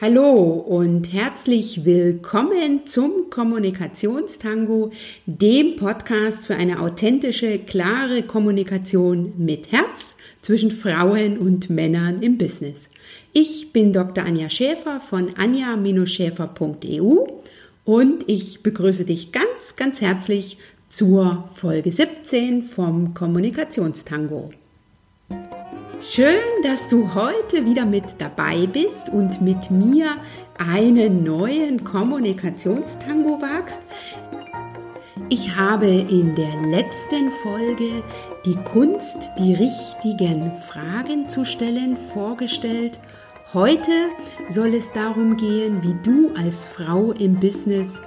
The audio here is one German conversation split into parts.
Hallo und herzlich willkommen zum Kommunikationstango, dem Podcast für eine authentische, klare Kommunikation mit Herz zwischen Frauen und Männern im Business. Ich bin Dr. Anja Schäfer von anja-schäfer.eu und ich begrüße dich ganz, ganz herzlich zur Folge 17 vom Kommunikationstango. Schön, dass du heute wieder mit dabei bist und mit mir einen neuen Kommunikationstango wagst. Ich habe in der letzten Folge die Kunst, die richtigen Fragen zu stellen, vorgestellt. Heute soll es darum gehen, wie du als Frau im Business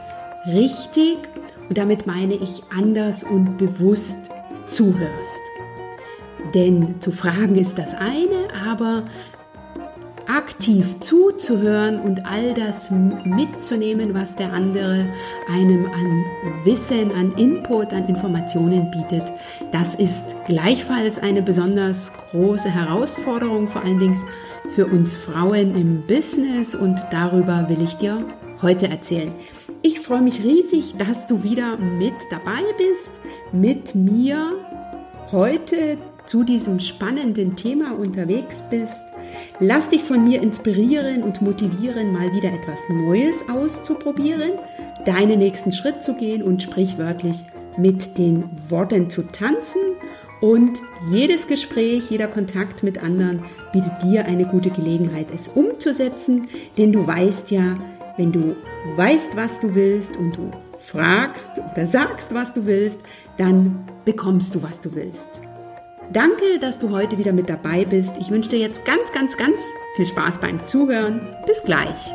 richtig, und damit meine ich anders und bewusst, zuhörst. Denn zu fragen ist das eine, aber aktiv zuzuhören und all das mitzunehmen, was der andere einem an Wissen, an Input, an Informationen bietet, das ist gleichfalls eine besonders große Herausforderung, vor allen Dingen für uns Frauen im Business und darüber will ich dir heute erzählen. Ich freue mich riesig, dass du wieder mit dabei bist, mit mir heute zu diesem spannenden Thema unterwegs bist. Lass dich von mir inspirieren und motivieren, mal wieder etwas Neues auszuprobieren, deinen nächsten Schritt zu gehen und sprichwörtlich mit den Worten zu tanzen. Und jedes Gespräch, jeder Kontakt mit anderen bietet dir eine gute Gelegenheit, es umzusetzen, denn du weißt ja, wenn du weißt, was du willst und du fragst oder sagst, was du willst, dann bekommst du, was du willst. Danke, dass du heute wieder mit dabei bist. Ich wünsche dir jetzt ganz, ganz, ganz viel Spaß beim Zuhören. Bis gleich.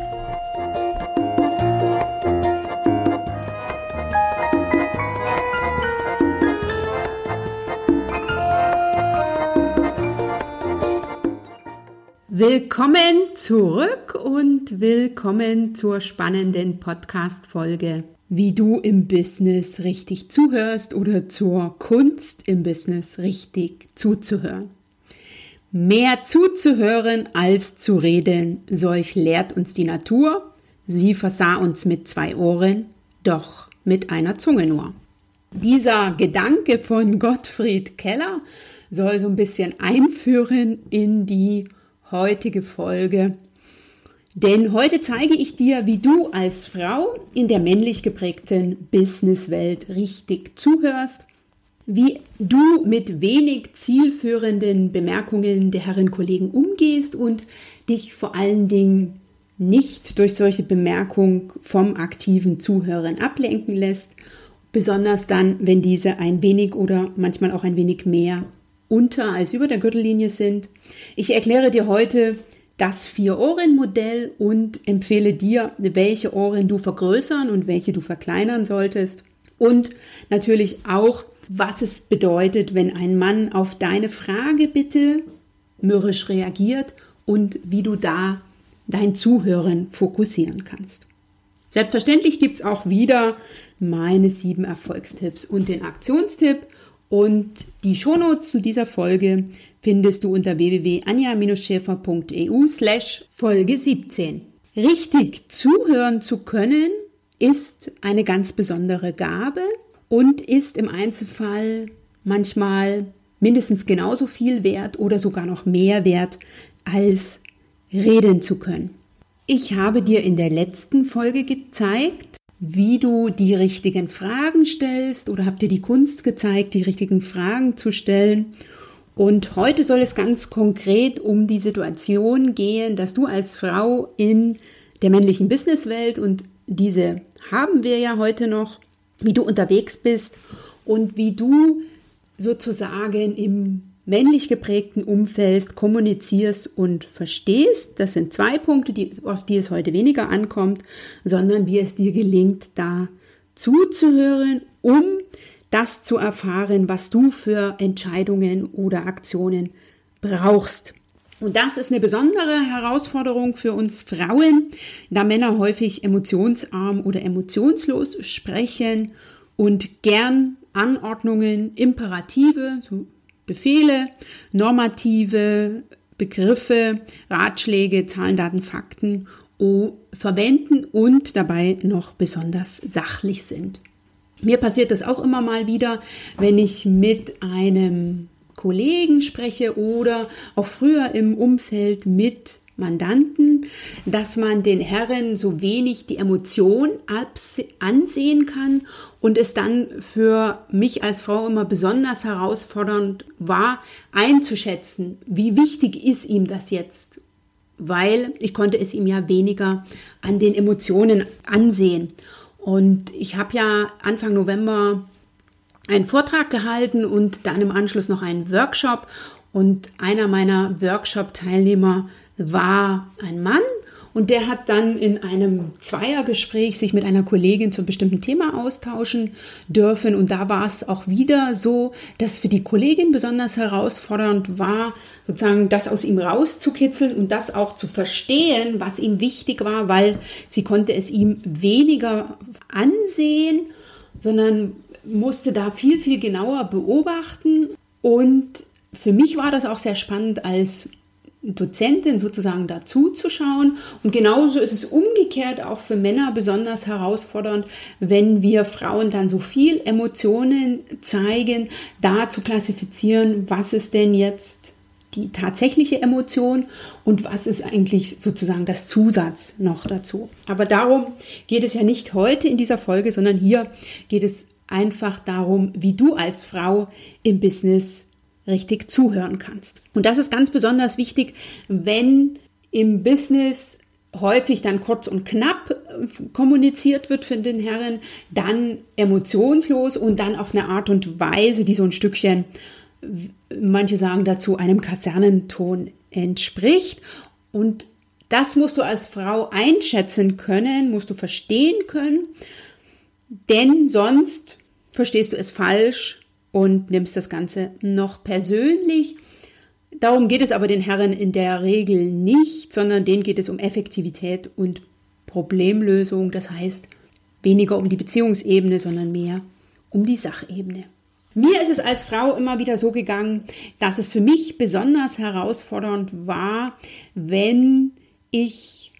Willkommen zurück und willkommen zur spannenden Podcast-Folge wie du im Business richtig zuhörst oder zur Kunst im Business richtig zuzuhören. Mehr zuzuhören als zu reden, solch lehrt uns die Natur. Sie versah uns mit zwei Ohren, doch mit einer Zunge nur. Dieser Gedanke von Gottfried Keller soll so ein bisschen einführen in die heutige Folge denn heute zeige ich dir, wie du als Frau in der männlich geprägten Businesswelt richtig zuhörst, wie du mit wenig zielführenden Bemerkungen der Herren Kollegen umgehst und dich vor allen Dingen nicht durch solche Bemerkungen vom aktiven Zuhören ablenken lässt, besonders dann, wenn diese ein wenig oder manchmal auch ein wenig mehr unter als über der Gürtellinie sind. Ich erkläre dir heute, das Vier-Ohren-Modell und empfehle dir, welche Ohren du vergrößern und welche du verkleinern solltest. Und natürlich auch, was es bedeutet, wenn ein Mann auf deine Frage bitte mürrisch reagiert und wie du da dein Zuhören fokussieren kannst. Selbstverständlich gibt es auch wieder meine sieben Erfolgstipps und den Aktionstipp und die Shownotes zu dieser Folge findest du unter www.anja-schäfer.eu slash Folge 17. Richtig zuhören zu können ist eine ganz besondere Gabe und ist im Einzelfall manchmal mindestens genauso viel wert oder sogar noch mehr wert als reden zu können. Ich habe dir in der letzten Folge gezeigt, wie du die richtigen Fragen stellst oder habe dir die Kunst gezeigt, die richtigen Fragen zu stellen und heute soll es ganz konkret um die Situation gehen, dass du als Frau in der männlichen Businesswelt und diese haben wir ja heute noch, wie du unterwegs bist und wie du sozusagen im männlich geprägten Umfeld kommunizierst und verstehst. Das sind zwei Punkte, die, auf die es heute weniger ankommt, sondern wie es dir gelingt, da zuzuhören, um das zu erfahren, was du für Entscheidungen oder Aktionen brauchst. Und das ist eine besondere Herausforderung für uns Frauen, da Männer häufig emotionsarm oder emotionslos sprechen und gern Anordnungen, Imperative, so Befehle, normative Begriffe, Ratschläge, Zahlen, Daten, Fakten verwenden und dabei noch besonders sachlich sind. Mir passiert das auch immer mal wieder, wenn ich mit einem Kollegen spreche oder auch früher im Umfeld mit Mandanten, dass man den Herren so wenig die Emotion ansehen kann und es dann für mich als Frau immer besonders herausfordernd war, einzuschätzen, wie wichtig ist ihm das jetzt, weil ich konnte es ihm ja weniger an den Emotionen ansehen. Und ich habe ja Anfang November einen Vortrag gehalten und dann im Anschluss noch einen Workshop. Und einer meiner Workshop-Teilnehmer war ein Mann und der hat dann in einem Zweiergespräch sich mit einer Kollegin zum bestimmten Thema austauschen dürfen. Und da war es auch wieder so, dass für die Kollegin besonders herausfordernd war, sozusagen das aus ihm rauszukitzeln und das auch zu verstehen, was ihm wichtig war, weil sie konnte es ihm weniger ansehen, sondern musste da viel, viel genauer beobachten. Und für mich war das auch sehr spannend als Dozentin sozusagen dazu zu schauen. Und genauso ist es umgekehrt auch für Männer besonders herausfordernd, wenn wir Frauen dann so viel Emotionen zeigen, da zu klassifizieren, was ist denn jetzt die tatsächliche Emotion und was ist eigentlich sozusagen das Zusatz noch dazu. Aber darum geht es ja nicht heute in dieser Folge, sondern hier geht es einfach darum, wie du als Frau im Business richtig zuhören kannst. Und das ist ganz besonders wichtig, wenn im Business häufig dann kurz und knapp äh, kommuniziert wird für den Herren, dann emotionslos und dann auf eine Art und Weise, die so ein Stückchen, manche sagen dazu, einem Kasernenton entspricht. Und das musst du als Frau einschätzen können, musst du verstehen können, denn sonst verstehst du es falsch und nimmst das Ganze noch persönlich. Darum geht es aber den Herren in der Regel nicht, sondern denen geht es um Effektivität und Problemlösung. Das heißt, weniger um die Beziehungsebene, sondern mehr um die Sachebene. Mir ist es als Frau immer wieder so gegangen, dass es für mich besonders herausfordernd war, wenn ich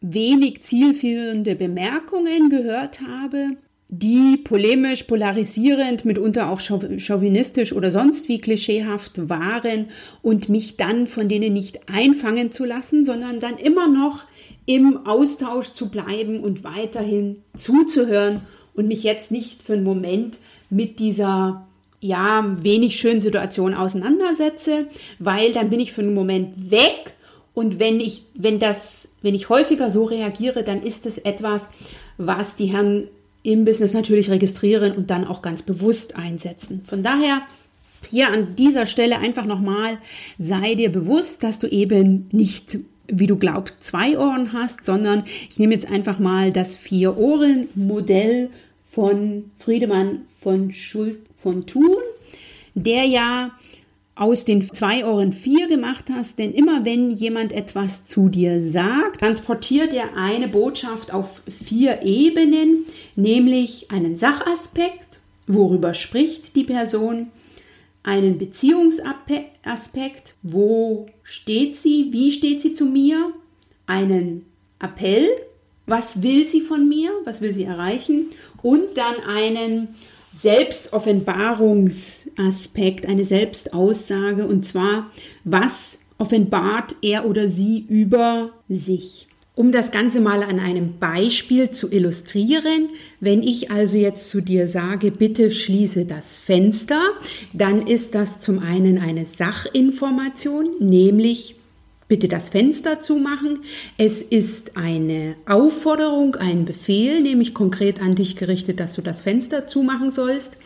wenig zielführende Bemerkungen gehört habe die polemisch, polarisierend, mitunter auch chauvinistisch oder sonst wie klischeehaft waren und mich dann von denen nicht einfangen zu lassen, sondern dann immer noch im Austausch zu bleiben und weiterhin zuzuhören und mich jetzt nicht für einen Moment mit dieser ja wenig schönen Situation auseinandersetze, weil dann bin ich für einen Moment weg und wenn ich wenn das wenn ich häufiger so reagiere, dann ist es etwas, was die Herren im Business natürlich registrieren und dann auch ganz bewusst einsetzen. Von daher hier an dieser Stelle einfach nochmal, sei dir bewusst, dass du eben nicht, wie du glaubst, zwei Ohren hast, sondern ich nehme jetzt einfach mal das Vier-Ohren-Modell von Friedemann von Schuld von Thun, der ja aus den zwei Ohren vier gemacht hast, denn immer wenn jemand etwas zu dir sagt, transportiert er eine Botschaft auf vier Ebenen, nämlich einen Sachaspekt, worüber spricht die Person, einen Beziehungsaspekt, wo steht sie, wie steht sie zu mir, einen Appell, was will sie von mir, was will sie erreichen und dann einen Selbstoffenbarungsaspekt, eine Selbstaussage und zwar, was offenbart er oder sie über sich. Um das Ganze mal an einem Beispiel zu illustrieren, wenn ich also jetzt zu dir sage, bitte schließe das Fenster, dann ist das zum einen eine Sachinformation, nämlich bitte das Fenster zumachen. Es ist eine Aufforderung, ein Befehl, nämlich konkret an dich gerichtet, dass du das Fenster zumachen sollst.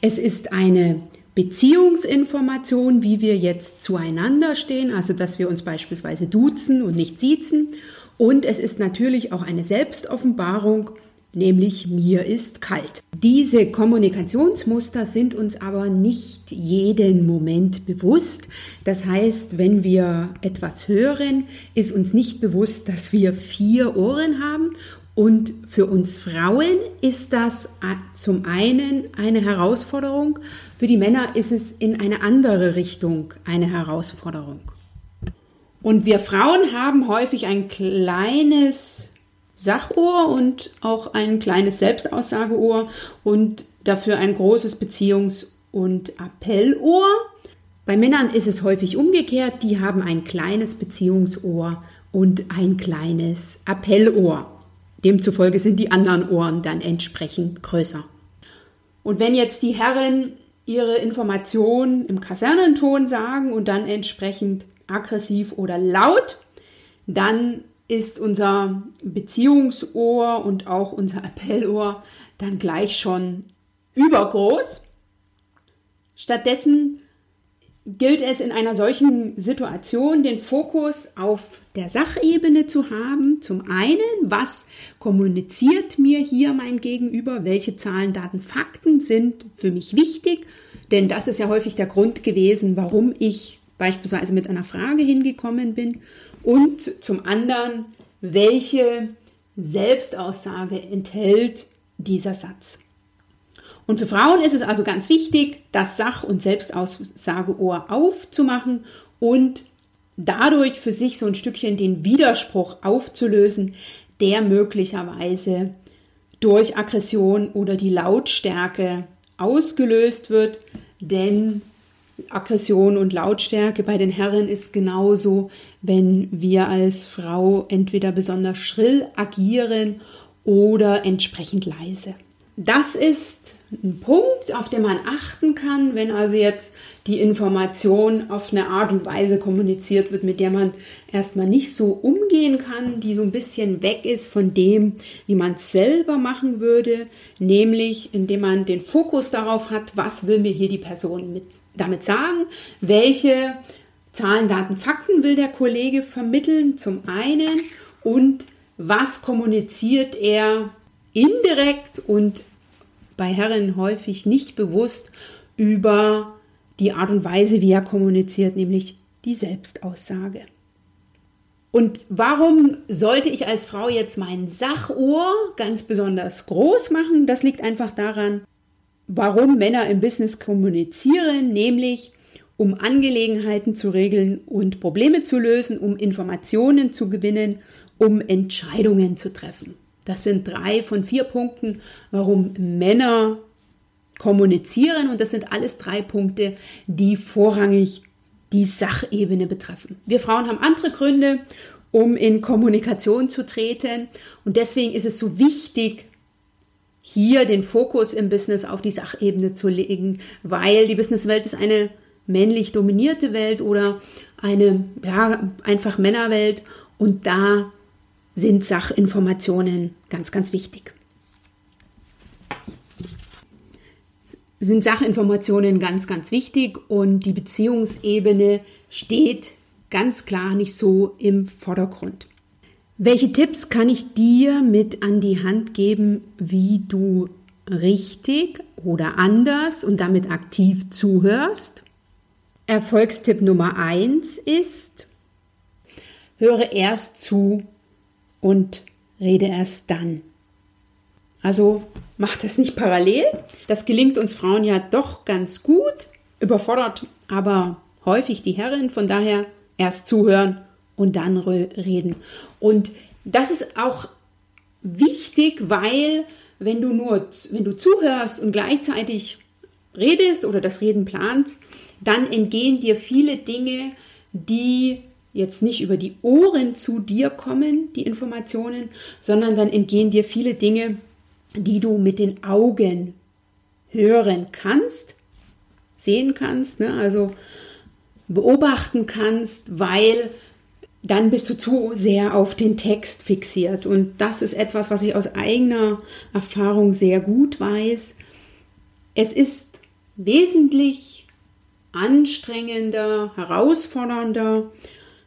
Es ist eine Beziehungsinformation, wie wir jetzt zueinander stehen, also dass wir uns beispielsweise duzen und nicht siezen. Und es ist natürlich auch eine Selbstoffenbarung, nämlich mir ist kalt. Diese Kommunikationsmuster sind uns aber nicht jeden Moment bewusst. Das heißt, wenn wir etwas hören, ist uns nicht bewusst, dass wir vier Ohren haben. Und für uns Frauen ist das zum einen eine Herausforderung, für die Männer ist es in eine andere Richtung eine Herausforderung. Und wir Frauen haben häufig ein kleines Sachohr und auch ein kleines Selbstaussageohr und dafür ein großes Beziehungs- und Appellohr. Bei Männern ist es häufig umgekehrt, die haben ein kleines Beziehungsohr und ein kleines Appellohr. Demzufolge sind die anderen Ohren dann entsprechend größer. Und wenn jetzt die Herren ihre Informationen im Kasernenton sagen und dann entsprechend aggressiv oder laut, dann ist unser Beziehungsohr und auch unser Appellohr dann gleich schon übergroß. Stattdessen gilt es in einer solchen Situation, den Fokus auf der Sachebene zu haben. Zum einen, was kommuniziert mir hier mein Gegenüber? Welche Zahlen, Daten, Fakten sind für mich wichtig? Denn das ist ja häufig der Grund gewesen, warum ich beispielsweise mit einer Frage hingekommen bin. Und zum anderen, welche Selbstaussage enthält dieser Satz? Und für Frauen ist es also ganz wichtig, das Sach- und Selbstaussageohr aufzumachen und dadurch für sich so ein Stückchen den Widerspruch aufzulösen, der möglicherweise durch Aggression oder die Lautstärke ausgelöst wird, denn Aggression und Lautstärke bei den Herren ist genauso, wenn wir als Frau entweder besonders schrill agieren oder entsprechend leise. Das ist ein Punkt, auf den man achten kann, wenn also jetzt die Information auf eine Art und Weise kommuniziert wird, mit der man erstmal nicht so umgehen kann, die so ein bisschen weg ist von dem, wie man es selber machen würde, nämlich indem man den Fokus darauf hat, was will mir hier die Person mit, damit sagen, welche Zahlen, Daten, Fakten will der Kollege vermitteln zum einen und was kommuniziert er indirekt und bei Herren häufig nicht bewusst über die Art und Weise, wie er kommuniziert, nämlich die Selbstaussage. Und warum sollte ich als Frau jetzt mein Sachohr ganz besonders groß machen? Das liegt einfach daran, warum Männer im Business kommunizieren, nämlich um Angelegenheiten zu regeln und Probleme zu lösen, um Informationen zu gewinnen, um Entscheidungen zu treffen. Das sind drei von vier Punkten, warum Männer kommunizieren. Und das sind alles drei Punkte, die vorrangig die Sachebene betreffen. Wir Frauen haben andere Gründe, um in Kommunikation zu treten. Und deswegen ist es so wichtig, hier den Fokus im Business auf die Sachebene zu legen, weil die Businesswelt ist eine männlich dominierte Welt oder eine ja, einfach Männerwelt. Und da sind Sachinformationen ganz, ganz wichtig. Sind Sachinformationen ganz, ganz wichtig und die Beziehungsebene steht ganz klar nicht so im Vordergrund. Welche Tipps kann ich dir mit an die Hand geben, wie du richtig oder anders und damit aktiv zuhörst? Erfolgstipp Nummer eins ist, höre erst zu, und rede erst dann. Also mach das nicht parallel. Das gelingt uns Frauen ja doch ganz gut, überfordert aber häufig die Herren. Von daher erst zuhören und dann reden. Und das ist auch wichtig, weil wenn du nur, wenn du zuhörst und gleichzeitig redest oder das Reden planst, dann entgehen dir viele Dinge, die jetzt nicht über die Ohren zu dir kommen, die Informationen, sondern dann entgehen dir viele Dinge, die du mit den Augen hören kannst, sehen kannst, ne? also beobachten kannst, weil dann bist du zu sehr auf den Text fixiert. Und das ist etwas, was ich aus eigener Erfahrung sehr gut weiß. Es ist wesentlich anstrengender, herausfordernder,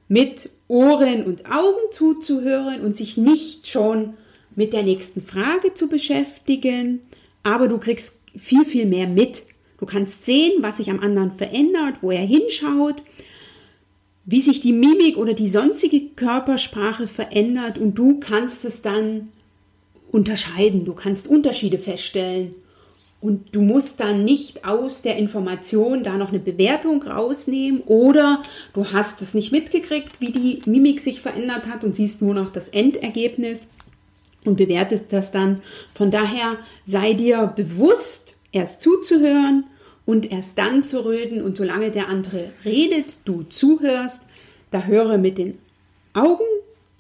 mit Ohren und Augen zuzuhören und sich nicht schon mit der nächsten Frage zu beschäftigen, aber du kriegst viel, viel mehr mit. Du kannst sehen, was sich am anderen verändert, wo er hinschaut, wie sich die Mimik oder die sonstige Körpersprache verändert und du kannst es dann unterscheiden. Du kannst Unterschiede feststellen Und du musst dann nicht aus der Information da noch eine Bewertung rausnehmen oder du hast es nicht mitgekriegt, wie die Mimik sich verändert hat und siehst nur noch das Endergebnis und bewertest das dann. Von daher sei dir bewusst, erst zuzuhören und erst dann zu reden und solange der andere redet, du zuhörst, da höre mit den Augen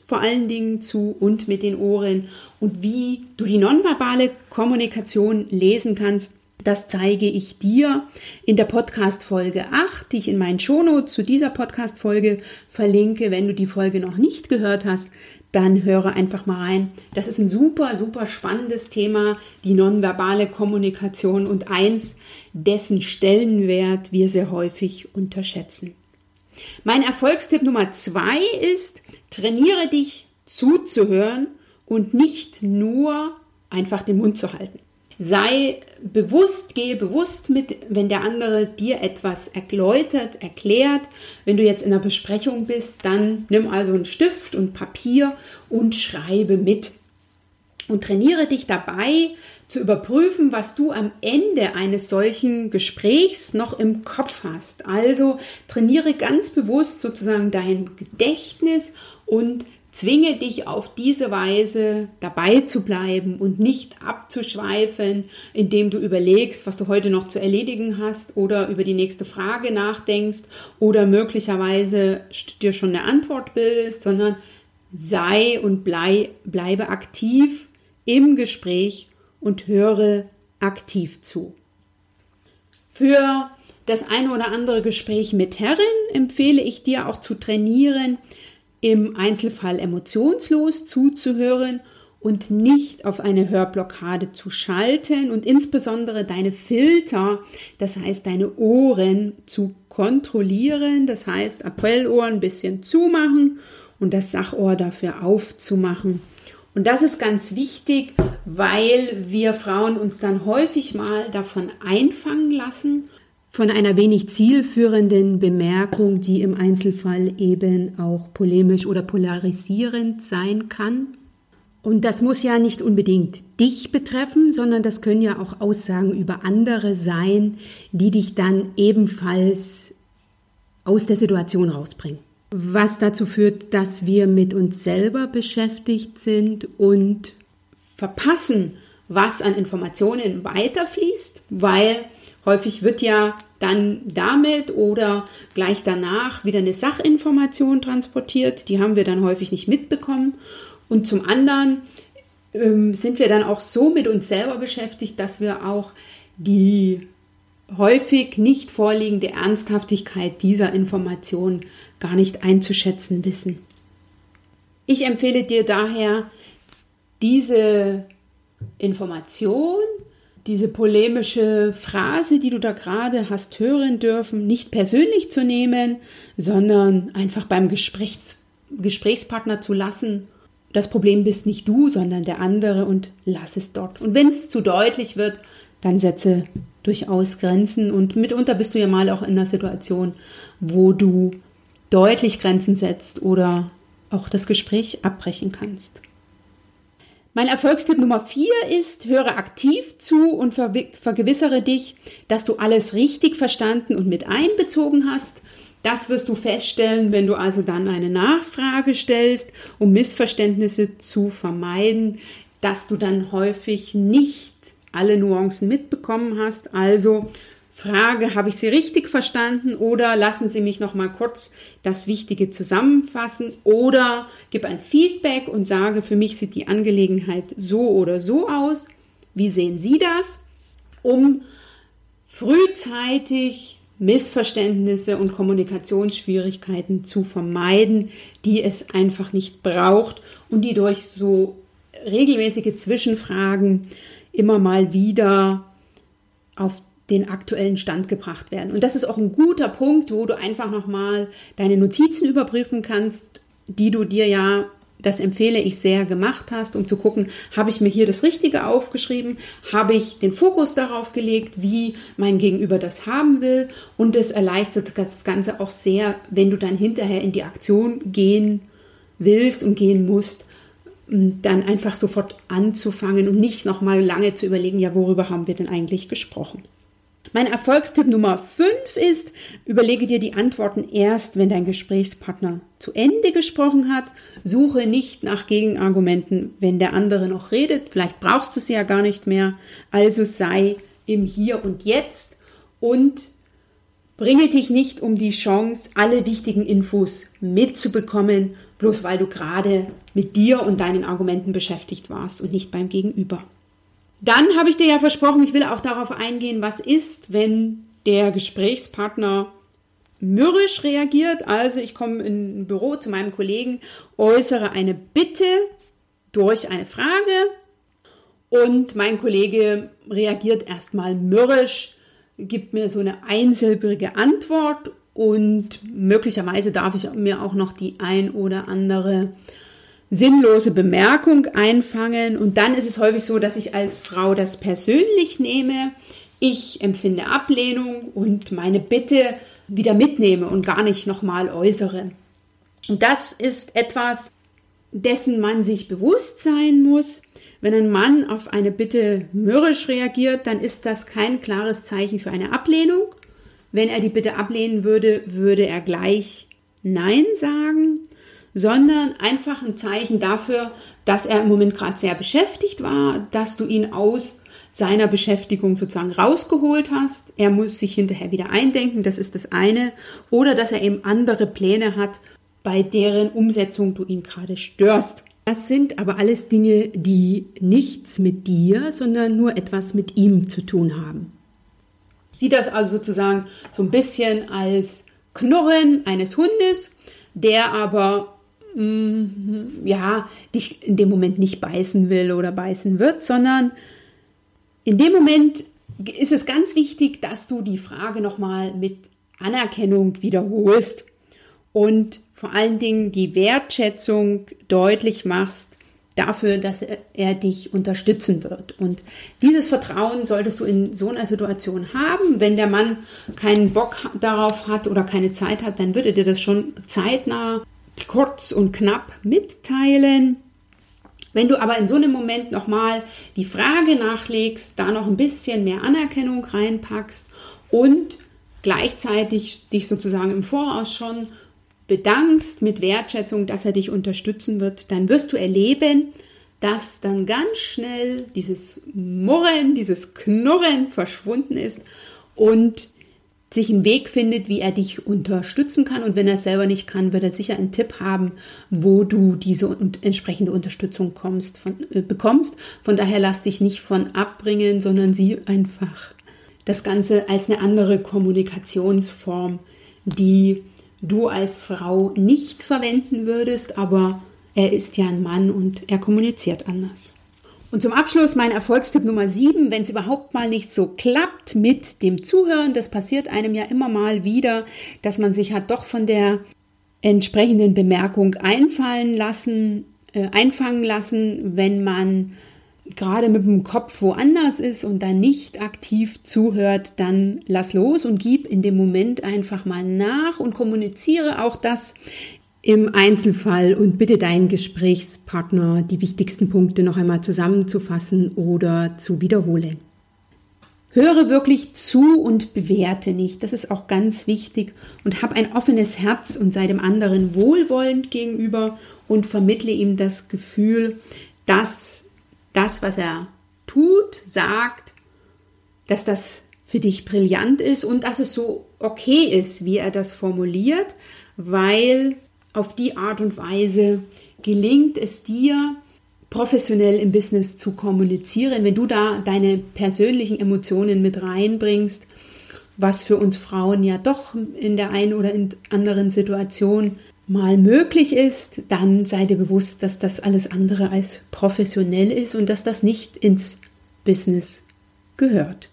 vor allen Dingen zu und mit den Ohren und wie du die nonverbale Kommunikation lesen kannst, das zeige ich dir in der Podcast Folge 8, die ich in meinen Shownotes zu dieser Podcast Folge verlinke. Wenn du die Folge noch nicht gehört hast, dann höre einfach mal rein. Das ist ein super, super spannendes Thema, die nonverbale Kommunikation und eins, dessen Stellenwert wir sehr häufig unterschätzen. Mein Erfolgstipp Nummer zwei ist, trainiere dich zuzuhören und nicht nur einfach den Mund zu halten. Sei bewusst, gehe bewusst mit, wenn der andere dir etwas erläutert, erklärt. Wenn du jetzt in einer Besprechung bist, dann nimm also einen Stift und Papier und schreibe mit. Und trainiere dich dabei zu überprüfen, was du am Ende eines solchen Gesprächs noch im Kopf hast. Also trainiere ganz bewusst sozusagen dein Gedächtnis und zwinge dich auf diese Weise dabei zu bleiben und nicht abzuschweifen, indem du überlegst, was du heute noch zu erledigen hast oder über die nächste Frage nachdenkst oder möglicherweise dir schon eine Antwort bildest, sondern sei und blei, bleibe aktiv im Gespräch und höre aktiv zu. Für das eine oder andere Gespräch mit Herren empfehle ich dir auch zu trainieren, im Einzelfall emotionslos zuzuhören und nicht auf eine Hörblockade zu schalten und insbesondere deine Filter, das heißt deine Ohren zu kontrollieren, das heißt Appellohr ein bisschen zumachen und das Sachohr dafür aufzumachen. Und das ist ganz wichtig, weil wir Frauen uns dann häufig mal davon einfangen lassen von einer wenig zielführenden Bemerkung, die im Einzelfall eben auch polemisch oder polarisierend sein kann. Und das muss ja nicht unbedingt dich betreffen, sondern das können ja auch Aussagen über andere sein, die dich dann ebenfalls aus der Situation rausbringen. Was dazu führt, dass wir mit uns selber beschäftigt sind und verpassen, was an Informationen weiterfließt, weil Häufig wird ja dann damit oder gleich danach wieder eine Sachinformation transportiert. Die haben wir dann häufig nicht mitbekommen. Und zum anderen ähm, sind wir dann auch so mit uns selber beschäftigt, dass wir auch die häufig nicht vorliegende Ernsthaftigkeit dieser Information gar nicht einzuschätzen wissen. Ich empfehle dir daher, diese Information diese polemische Phrase, die du da gerade hast hören dürfen, nicht persönlich zu nehmen, sondern einfach beim Gesprächs Gesprächspartner zu lassen. Das Problem bist nicht du, sondern der andere und lass es dort. Und wenn es zu deutlich wird, dann setze durchaus Grenzen und mitunter bist du ja mal auch in einer Situation, wo du deutlich Grenzen setzt oder auch das Gespräch abbrechen kannst. Mein Erfolgstipp Nummer vier ist, höre aktiv zu und vergewissere dich, dass du alles richtig verstanden und mit einbezogen hast. Das wirst du feststellen, wenn du also dann eine Nachfrage stellst, um Missverständnisse zu vermeiden, dass du dann häufig nicht alle Nuancen mitbekommen hast. Also Frage, habe ich Sie richtig verstanden oder lassen Sie mich noch mal kurz das Wichtige zusammenfassen oder gib ein Feedback und sage, für mich sieht die Angelegenheit so oder so aus. Wie sehen Sie das? Um frühzeitig Missverständnisse und Kommunikationsschwierigkeiten zu vermeiden, die es einfach nicht braucht und die durch so regelmäßige Zwischenfragen immer mal wieder auf den aktuellen Stand gebracht werden. Und das ist auch ein guter Punkt, wo du einfach nochmal deine Notizen überprüfen kannst, die du dir ja, das empfehle ich sehr, gemacht hast, um zu gucken, habe ich mir hier das Richtige aufgeschrieben, habe ich den Fokus darauf gelegt, wie mein Gegenüber das haben will. Und es erleichtert das Ganze auch sehr, wenn du dann hinterher in die Aktion gehen willst und gehen musst, dann einfach sofort anzufangen und nicht nochmal lange zu überlegen, ja, worüber haben wir denn eigentlich gesprochen. Mein Erfolgstipp Nummer 5 ist, überlege dir die Antworten erst, wenn dein Gesprächspartner zu Ende gesprochen hat. Suche nicht nach Gegenargumenten, wenn der andere noch redet. Vielleicht brauchst du sie ja gar nicht mehr. Also sei im Hier und Jetzt und bringe dich nicht um die Chance, alle wichtigen Infos mitzubekommen, bloß weil du gerade mit dir und deinen Argumenten beschäftigt warst und nicht beim Gegenüber. Dann habe ich dir ja versprochen, ich will auch darauf eingehen, was ist, wenn der Gesprächspartner mürrisch reagiert. Also ich komme in ein Büro zu meinem Kollegen, äußere eine Bitte durch eine Frage und mein Kollege reagiert erstmal mürrisch, gibt mir so eine einsilbige Antwort und möglicherweise darf ich mir auch noch die ein oder andere sinnlose Bemerkung einfangen. Und dann ist es häufig so, dass ich als Frau das persönlich nehme. Ich empfinde Ablehnung und meine Bitte wieder mitnehme und gar nicht nochmal äußere. Und das ist etwas, dessen man sich bewusst sein muss. Wenn ein Mann auf eine Bitte mürrisch reagiert, dann ist das kein klares Zeichen für eine Ablehnung. Wenn er die Bitte ablehnen würde, würde er gleich Nein sagen sondern einfach ein Zeichen dafür, dass er im Moment gerade sehr beschäftigt war, dass du ihn aus seiner Beschäftigung sozusagen rausgeholt hast. Er muss sich hinterher wieder eindenken, das ist das eine. Oder dass er eben andere Pläne hat, bei deren Umsetzung du ihn gerade störst. Das sind aber alles Dinge, die nichts mit dir, sondern nur etwas mit ihm zu tun haben. Sieh das also sozusagen so ein bisschen als Knurren eines Hundes, der aber Mhm. ja, dich in dem Moment nicht beißen will oder beißen wird, sondern in dem Moment ist es ganz wichtig, dass du die Frage nochmal mit Anerkennung wiederholst und vor allen Dingen die Wertschätzung deutlich machst dafür, dass er, er, dich unterstützen wird. Und dieses Vertrauen solltest du in so einer Situation haben. Wenn der Mann keinen Bock darauf hat oder keine Zeit hat, dann würde dir das schon zeitnah kurz und knapp mitteilen. Wenn du aber in so einem Moment nochmal die Frage nachlegst, da noch ein bisschen mehr Anerkennung reinpackst und gleichzeitig dich sozusagen im Voraus schon bedankst mit Wertschätzung, dass er dich unterstützen wird, dann wirst du erleben, dass dann ganz schnell dieses Murren, dieses Knurren verschwunden ist und sich einen Weg findet, wie er dich unterstützen kann. Und wenn er es selber nicht kann, wird er sicher einen Tipp haben, wo du diese entsprechende Unterstützung kommst, von, äh, bekommst. Von daher lass dich nicht von abbringen, sondern sieh einfach das Ganze als eine andere Kommunikationsform, die du als Frau nicht verwenden würdest, aber er ist ja ein Mann und er kommuniziert anders. Und zum Abschluss mein Erfolgstipp Nummer 7, wenn es überhaupt mal nicht so klappt mit dem Zuhören, das passiert einem ja immer mal wieder, dass man sich hat doch von der entsprechenden Bemerkung einfallen lassen, äh, einfangen lassen, wenn man gerade mit dem Kopf woanders ist und dann nicht aktiv zuhört, dann lass los und gib in dem Moment einfach mal nach und kommuniziere auch das im Einzelfall und bitte deinen Gesprächspartner, die wichtigsten Punkte noch einmal zusammenzufassen oder zu wiederholen. Höre wirklich zu und bewerte nicht. Das ist auch ganz wichtig. Und hab ein offenes Herz und sei dem anderen wohlwollend gegenüber und vermittle ihm das Gefühl, dass das, was er tut, sagt, dass das für dich brillant ist und dass es so okay ist, wie er das formuliert, weil auf die Art und Weise gelingt es dir, professionell im Business zu kommunizieren, wenn du da deine persönlichen Emotionen mit reinbringst, was für uns Frauen ja doch in der einen oder anderen Situation mal möglich ist, dann sei dir bewusst, dass das alles andere als professionell ist und dass das nicht ins Business gehört.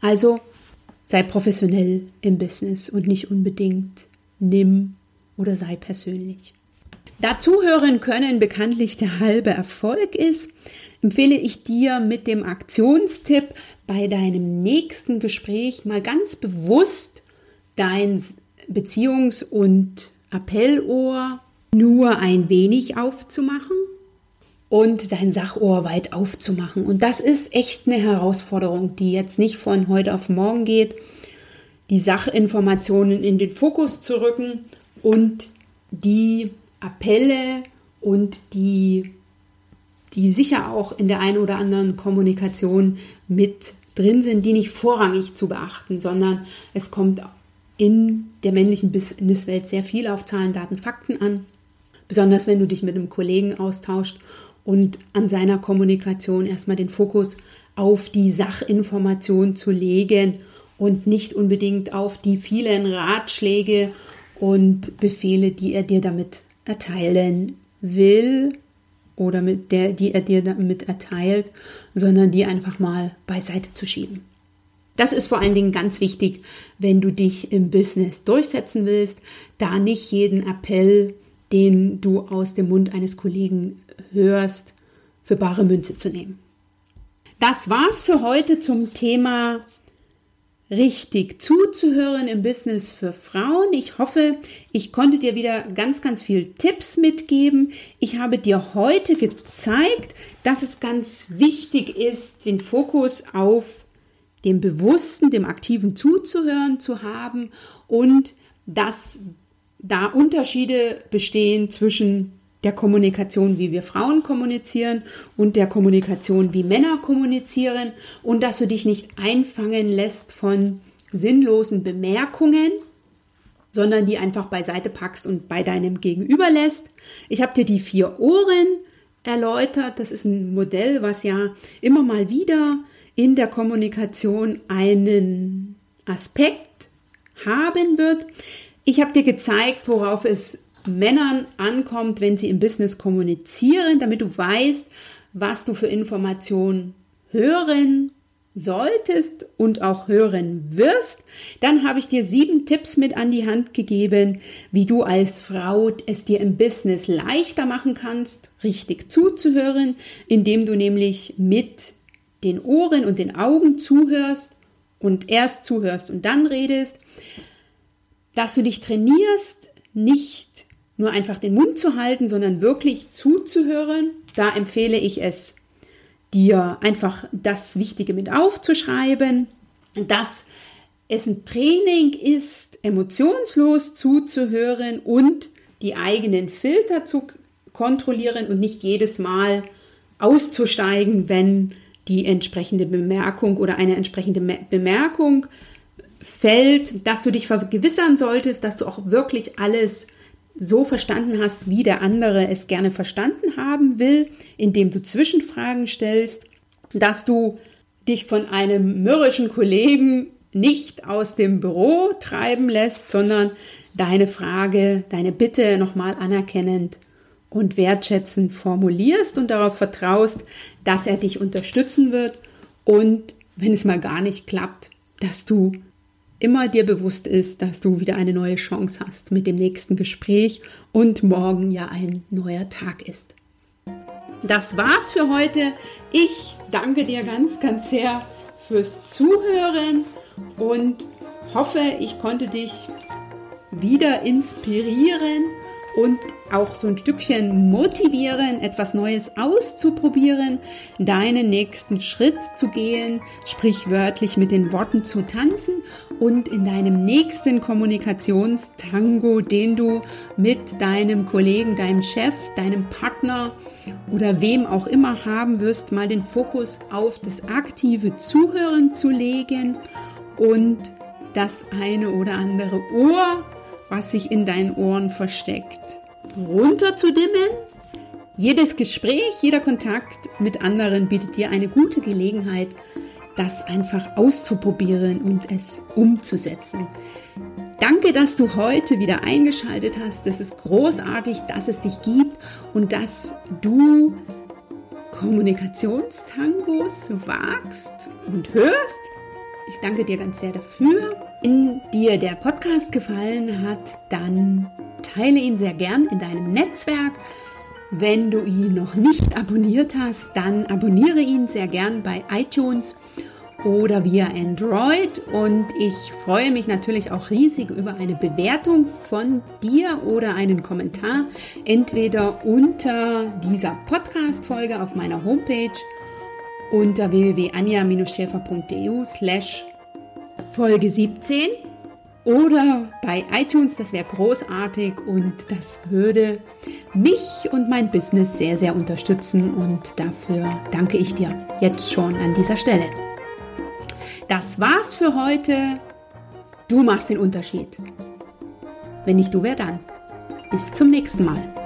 Also sei professionell im Business und nicht unbedingt nimm oder sei persönlich. Da zuhören können bekanntlich der halbe Erfolg ist, empfehle ich dir mit dem Aktionstipp bei deinem nächsten Gespräch mal ganz bewusst dein Beziehungs- und Appellohr nur ein wenig aufzumachen und dein Sachohr weit aufzumachen. Und das ist echt eine Herausforderung, die jetzt nicht von heute auf morgen geht, die Sachinformationen in den Fokus zu rücken und die Appelle und die, die sicher auch in der einen oder anderen Kommunikation mit drin sind, die nicht vorrangig zu beachten, sondern es kommt in der männlichen Businesswelt sehr viel auf Zahlen, Daten, Fakten an. Besonders wenn du dich mit einem Kollegen austauscht und an seiner Kommunikation erstmal den Fokus auf die Sachinformation zu legen und nicht unbedingt auf die vielen Ratschläge und Befehle, die er dir damit erteilen will oder mit der, die er dir damit erteilt, sondern die einfach mal beiseite zu schieben. Das ist vor allen Dingen ganz wichtig, wenn du dich im Business durchsetzen willst, da nicht jeden Appell, den du aus dem Mund eines Kollegen hörst, für bare Münze zu nehmen. Das war's für heute zum Thema richtig zuzuhören im Business für Frauen. Ich hoffe, ich konnte dir wieder ganz, ganz viel Tipps mitgeben. Ich habe dir heute gezeigt, dass es ganz wichtig ist, den Fokus auf dem bewussten, dem aktiven Zuzuhören zu haben und dass da Unterschiede bestehen zwischen der Kommunikation, wie wir Frauen kommunizieren und der Kommunikation, wie Männer kommunizieren und dass du dich nicht einfangen lässt von sinnlosen Bemerkungen, sondern die einfach beiseite packst und bei deinem Gegenüber lässt. Ich habe dir die vier Ohren erläutert. Das ist ein Modell, was ja immer mal wieder in der Kommunikation einen Aspekt haben wird. Ich habe dir gezeigt, worauf es Männern ankommt, wenn sie im Business kommunizieren, damit du weißt, was du für Informationen hören solltest und auch hören wirst, dann habe ich dir sieben Tipps mit an die Hand gegeben, wie du als Frau es dir im Business leichter machen kannst, richtig zuzuhören, indem du nämlich mit den Ohren und den Augen zuhörst und erst zuhörst und dann redest, dass du dich trainierst, nicht nur einfach den Mund zu halten, sondern wirklich zuzuhören. Da empfehle ich es, dir einfach das Wichtige mit aufzuschreiben, dass es ein Training ist, emotionslos zuzuhören und die eigenen Filter zu kontrollieren und nicht jedes Mal auszusteigen, wenn die entsprechende Bemerkung oder eine entsprechende Bemerkung fällt, dass du dich vergewissern solltest, dass du auch wirklich alles so verstanden hast, wie der andere es gerne verstanden haben will, indem du Zwischenfragen stellst, dass du dich von einem mürrischen Kollegen nicht aus dem Büro treiben lässt, sondern deine Frage, deine Bitte nochmal anerkennend und wertschätzend formulierst und darauf vertraust, dass er dich unterstützen wird und wenn es mal gar nicht klappt, dass du immer dir bewusst ist, dass du wieder eine neue Chance hast mit dem nächsten Gespräch und morgen ja ein neuer Tag ist. Das war's für heute. Ich danke dir ganz, ganz sehr fürs Zuhören und hoffe, ich konnte dich wieder inspirieren und auch so ein Stückchen motivieren, etwas Neues auszuprobieren, deinen nächsten Schritt zu gehen, sprichwörtlich mit den Worten zu tanzen und in deinem nächsten Kommunikationstango, den du mit deinem Kollegen, deinem Chef, deinem Partner oder wem auch immer haben wirst, mal den Fokus auf das aktive Zuhören zu legen und das eine oder andere Ohr was sich in deinen Ohren versteckt, runterzudimmen. Jedes Gespräch, jeder Kontakt mit anderen bietet dir eine gute Gelegenheit, das einfach auszuprobieren und es umzusetzen. Danke, dass du heute wieder eingeschaltet hast. Es ist großartig, dass es dich gibt und dass du Kommunikationstangos wagst und hörst. Ich danke dir ganz sehr dafür. Wenn dir der Podcast gefallen hat, dann teile ihn sehr gern in deinem Netzwerk. Wenn du ihn noch nicht abonniert hast, dann abonniere ihn sehr gern bei iTunes oder via Android. Und ich freue mich natürlich auch riesig über eine Bewertung von dir oder einen Kommentar, entweder unter dieser Podcast-Folge auf meiner Homepage unter www.anja-schäfer.eu slash Folge 17 oder bei iTunes, das wäre großartig und das würde mich und mein Business sehr, sehr unterstützen und dafür danke ich dir jetzt schon an dieser Stelle. Das war's für heute. Du machst den Unterschied. Wenn nicht du, wer dann? Bis zum nächsten Mal.